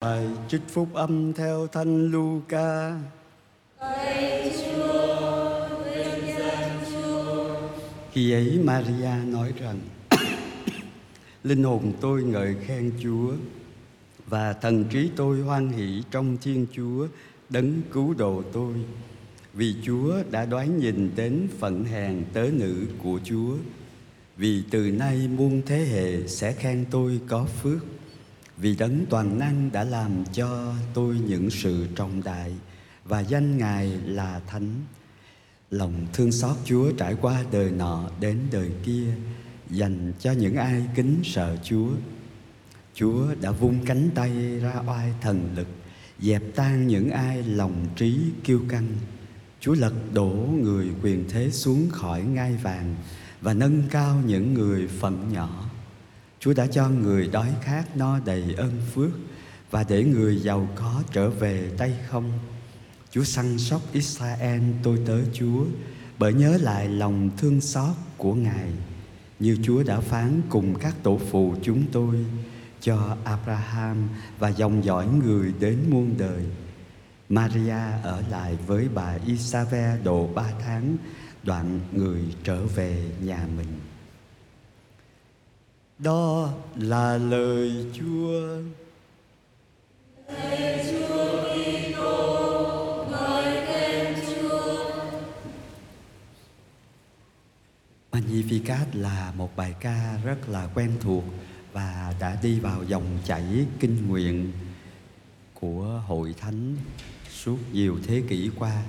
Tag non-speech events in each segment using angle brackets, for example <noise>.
Bài trích phúc âm theo Thánh Luca. Khi ấy Maria nói rằng, <coughs> Linh hồn tôi ngợi khen Chúa, Và thần trí tôi hoan hỷ trong Thiên Chúa Đấng cứu độ tôi Vì Chúa đã đoán nhìn đến phận hèn tớ nữ của Chúa, Vì từ nay muôn thế hệ sẽ khen tôi có phước vì đấng toàn năng đã làm cho tôi những sự trọng đại Và danh Ngài là Thánh. Lòng thương xót Chúa trải qua đời nọ đến đời kia, Dành cho những ai kính sợ Chúa. Chúa đã vung cánh tay ra oai thần lực, Dẹp tan những ai lòng trí kiêu căng. Chúa lật đổ người quyền thế xuống khỏi ngai vàng Và nâng cao những người phận nhỏ. Chúa đã cho người đói khát no đầy ơn phước Và để người giàu có trở về tay không? Chúa săn sóc Israel, tôi tớ Chúa, Bởi nhớ lại lòng thương xót của Ngài. Như Chúa đã phán cùng các tổ phụ chúng tôi Cho Abraham và dòng dõi người đến muôn đời. Maria ở lại với bà Isabel độ ba tháng, Đoạn người trở về nhà mình. Đó là lời Chúa Magnificat là một bài ca rất là quen thuộc và đã đi vào dòng chảy kinh nguyện của hội thánh suốt nhiều thế kỷ qua.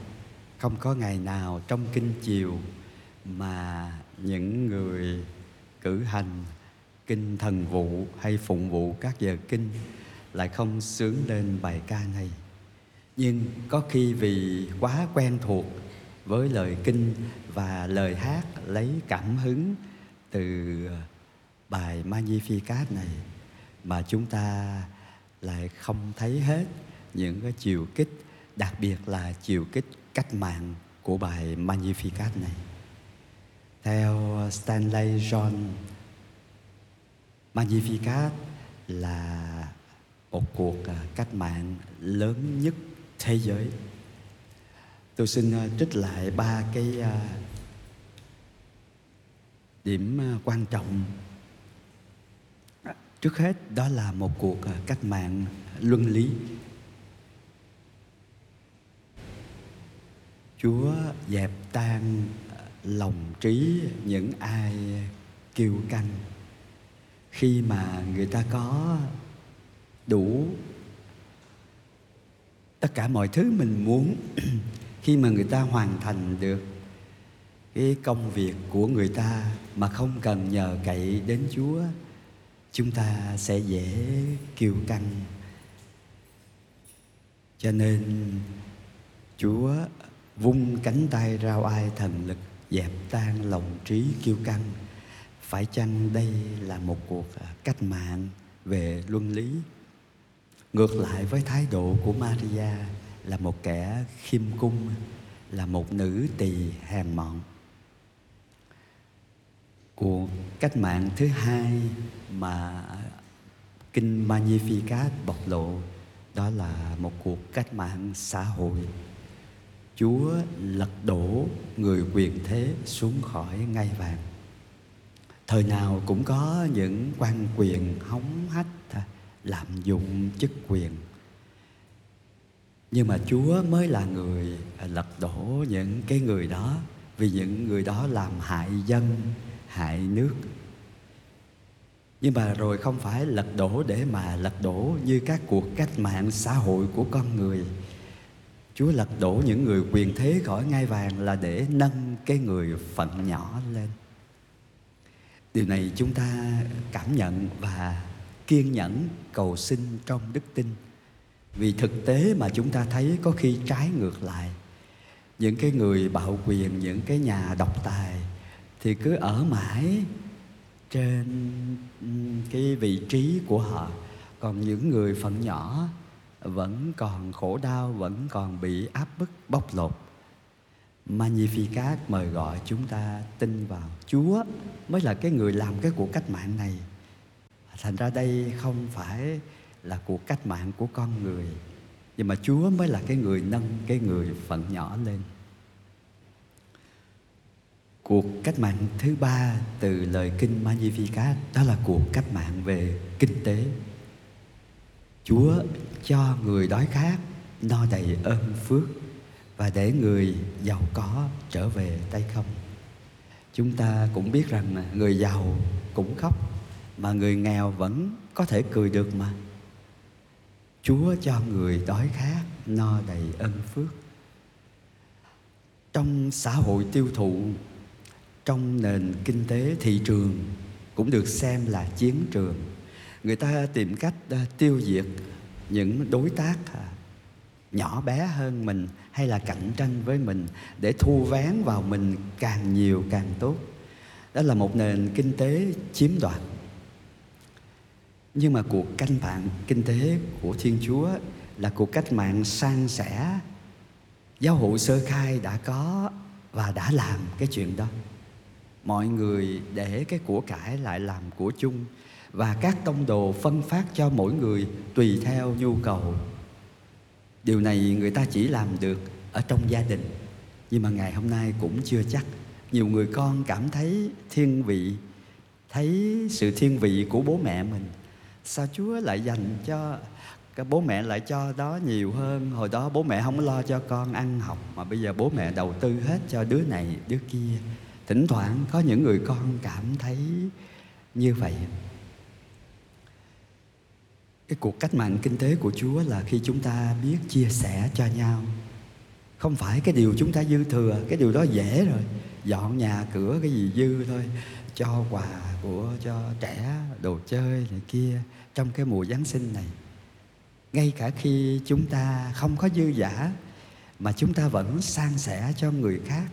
Không có ngày nào trong kinh chiều mà những người cử hành kinh thần vụ hay phụng vụ các giờ kinh lại không sướng lên bài ca này. Nhưng có khi vì quá quen thuộc với lời kinh và lời hát lấy cảm hứng từ bài Magnificat này mà chúng ta lại không thấy hết những cái chiều kích đặc biệt là chiều kích cách mạng của bài Magnificat này. Theo Stanley John, Magnificat là một cuộc à, cách mạng lớn nhất thế giới. Tôi xin à, trích lại ba cái à, điểm quan trọng. Trước hết, đó là một cuộc cách mạng luân lý. Chúa dẹp tan lòng trí những ai kiêu căng khi mà người ta có đủ tất cả mọi thứ mình muốn, <clears throat> khi mà người ta hoàn thành được cái công việc của người ta mà không cần nhờ cậy đến Chúa, chúng ta sẽ dễ kiêu căng. Cho nên Chúa vung cánh tay rao ai thần lực, dẹp tan lòng trí kiêu căng phải chăng đây là một cuộc à, cách mạng về luân lý? Ngược lại với thái độ của Maria là một kẻ khiêm cung, là một nữ tỳ hèn mọn. Cuộc cách mạng thứ hai mà kinh Magnificat bộc lộ, đó là một cuộc cách mạng xã hội. Chúa lật đổ người quyền thế xuống khỏi ngai vàng thời nào cũng có những quan quyền hống hách à, lạm dụng chức quyền nhưng mà Chúa mới là người à, lật đổ những cái người đó vì những người đó làm hại dân, hại nước. Nhưng mà rồi không phải lật đổ để mà lật đổ như các cuộc cách mạng xã hội của con người. Chúa lật đổ những người quyền thế khỏi ngai vàng là để nâng cái người phận nhỏ lên. Điều này chúng ta cảm nhận và kiên nhẫn cầu xin trong đức tin. Vì thực tế mà chúng ta thấy có khi trái ngược lại. Những cái người bạo quyền, những cái nhà độc tài thì cứ ở mãi trên cái vị trí của họ. Còn những người phận nhỏ vẫn còn khổ đau, vẫn còn bị áp bức, bóc lột. Magnificat mời gọi chúng ta tin vào Chúa mới là cái người làm cái cuộc cách mạng này. Thành ra đây không phải là cuộc cách mạng của con người, nhưng mà chúa mới là cái người nâng cái người phận nhỏ lên. Cuộc cách mạng thứ ba từ lời kinh Magnificat đó là cuộc cách mạng về kinh tế. Chúa cho người đói khát, no đầy ơn phước và để người giàu có trở về tay không? Chúng ta cũng biết rằng người giàu cũng khóc mà người nghèo vẫn có thể cười được mà. Chúa cho người đói khát no đầy ân phước. Trong xã hội tiêu thụ trong nền kinh tế thị trường cũng được xem là chiến trường. Người ta tìm cách ờ, tiêu diệt những đối tác à, nhỏ bé hơn mình hay là cạnh tranh với mình để thu vén vào mình càng nhiều càng tốt. Đó là một nền kinh tế chiếm đoạt. Nhưng mà cuộc canh mạng kinh tế của thiên chúa là cuộc cách mạng san sẻ. Giáo hội sơ khai đã có và đã làm cái chuyện đó. Mọi người để cái của cải lại làm của chung và các tông đồ phân phát cho mỗi người tùy theo nhu cầu điều này người ta chỉ làm được ở trong gia đình. Nhưng mà ngày hôm nay cũng chưa chắc. Nhiều người con cảm thấy thiên vị, thấy sự thiên vị của bố mẹ mình. Sao chúa lại dành cho, cái bố mẹ lại cho đó nhiều hơn? Hồi đó bố mẹ không lo cho con ăn học, mà bây giờ bố mẹ đầu tư hết cho đứa này, đứa kia. Thỉnh thoảng có những người con cảm thấy như vậy cái cuộc cách mạng kinh tế của chúa là khi chúng ta biết chia sẻ cho nhau. Không phải cái điều chúng ta dư thừa, cái điều đó dễ rồi. Dọn nhà, cửa cái gì dư thôi. Cho quà của, cho trẻ, đồ chơi này kia trong cái mùa giáng sinh này. Ngay cả khi chúng ta không có dư giả, mà chúng ta vẫn san sẻ cho người khác.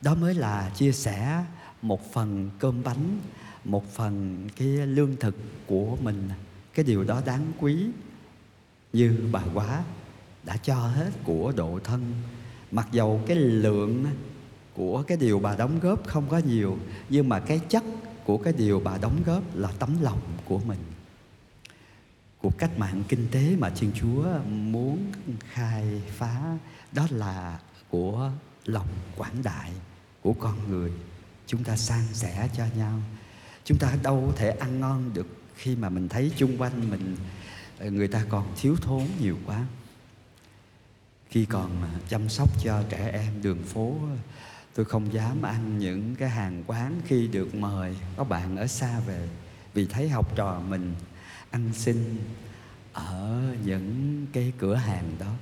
Đó mới là chia sẻ một phần cơm bánh, một phần cái lương thực của mình cái điều đó đáng quý như bà quá đã cho hết của độ thân. Mặc dầu cái lượng của cái điều bà đóng góp không có nhiều, nhưng mà cái chất của cái điều bà đóng góp là tấm lòng của mình. Cuộc cách mạng kinh tế mà Thiên Chúa muốn khai phá, đó là của lòng quảng đại của con người. Chúng ta san sẻ cho nhau. Chúng ta đâu thể ăn ngon được khi mà mình thấy chung quanh mình ờ, người ta còn thiếu thốn nhiều quá. Khi còn ờ, chăm sóc cho trẻ em đường phố, tôi không dám ăn những cái hàng quán khi được mời có bạn ở xa về, vì thấy học trò mình ăn xin ở những cái cửa hàng đó.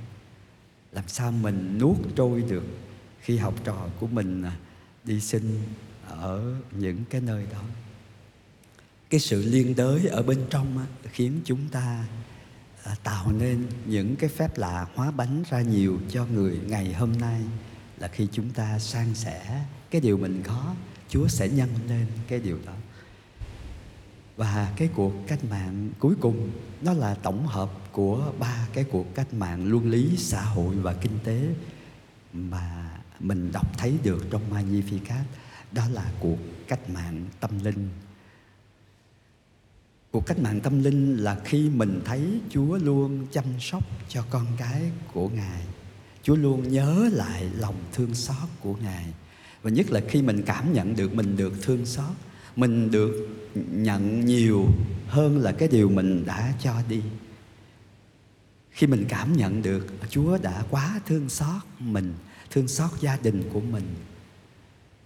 Làm sao mình nuốt trôi được khi học trò của mình à, đi xin ở những cái nơi đó? Cái sự liên đới ở bên trong á, khiến chúng ta à, tạo nên những cái phép lạ hóa bánh ra nhiều cho người ngày hôm nay là khi chúng ta san sẻ cái điều mình có chúa sẽ nhân lên cái điều đó. Và cái cuộc cách mạng cuối cùng nó là tổng hợp của ba cái cuộc cách mạng luân lý xã hội và kinh tế mà mình đọc thấy được trong Magnificat đó là cuộc cách mạng tâm linh cuộc cách mạng tâm linh là khi mình thấy chúa luôn chăm sóc cho con cái của ngài. Chúa luôn nhớ lại lòng thương xót của ngài. Và nhất là khi mình cảm nhận được mình được thương xót, mình được nhận nhiều hơn là cái điều mình đã cho đi. Khi mình cảm nhận được chúa đã quá thương xót mình, thương xót gia đình của mình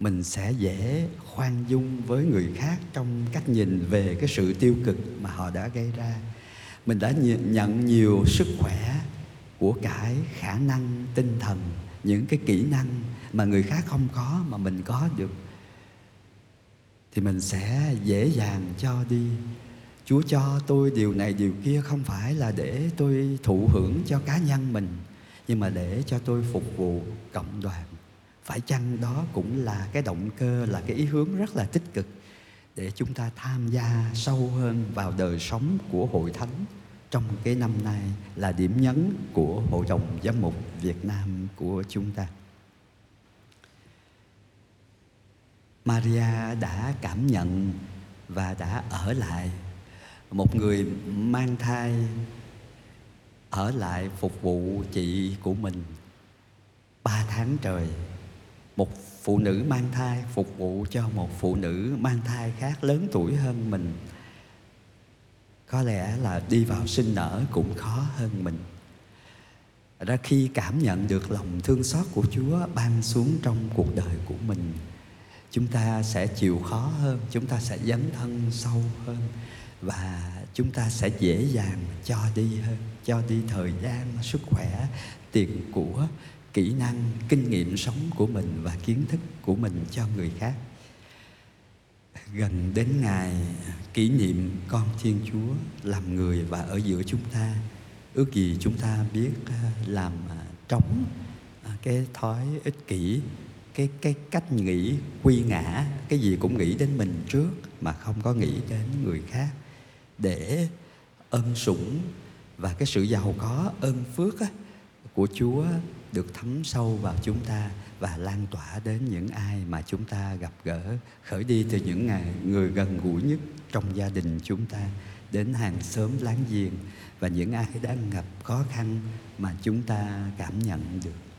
mình sẽ dễ khoan dung với người khác trong cách nhìn về cái sự tiêu cực mà họ đã gây ra. Mình đã nhận nhiều sức khỏe của cải khả năng, tinh thần, những cái kỹ năng mà người khác không có mà mình có được. Thì mình sẽ dễ dàng cho đi. Chúa cho tôi điều này điều kia không phải là để tôi thụ hưởng cho cá nhân mình, nhưng mà để cho tôi phục vụ cộng đoàn phải chăng đó cũng là cái động cơ, là cái ý hướng rất là tích cực để chúng ta tham gia sâu hơn vào đời sống của hội thánh trong cái năm nay là điểm nhấn của hội đồng giám mục Việt Nam của chúng ta. Maria đã cảm nhận và đã ở lại một người mang thai ở lại phục vụ chị của mình ba tháng trời một phụ nữ mang thai phục vụ cho một phụ nữ mang thai khác lớn tuổi hơn mình. Có lẽ là đi vào sinh nở cũng khó hơn mình. Ra khi cảm nhận được lòng thương xót của chúa ban xuống trong cuộc đời của mình, chúng ta sẽ chịu khó hơn, chúng ta sẽ dấn thân sâu hơn và chúng ta sẽ dễ dàng cho đi hơn, cho đi thời gian sức khỏe tiền của kỹ năng, kinh nghiệm sống của mình và kiến thức của mình cho người khác. Gần đến ngày kỷ niệm con thiên chúa làm người và ở giữa chúng ta, ước gì chúng ta biết à, làm à, trống à, cái thói ích kỷ, cái cái cách nghĩ, quy ngã, cái gì cũng nghĩ đến mình trước mà không có nghĩ đến người khác. Để ân sủng và cái sự giàu có, ơn phước của Chúa được thấm sâu vào chúng ta và lan tỏa đến những ai mà chúng ta gặp gỡ, khởi đi từ những ngày người gần gũi nhất trong gia đình chúng ta, đến hàng xóm láng giềng và những ai đang gặp khó khăn mà chúng ta cảm nhận được.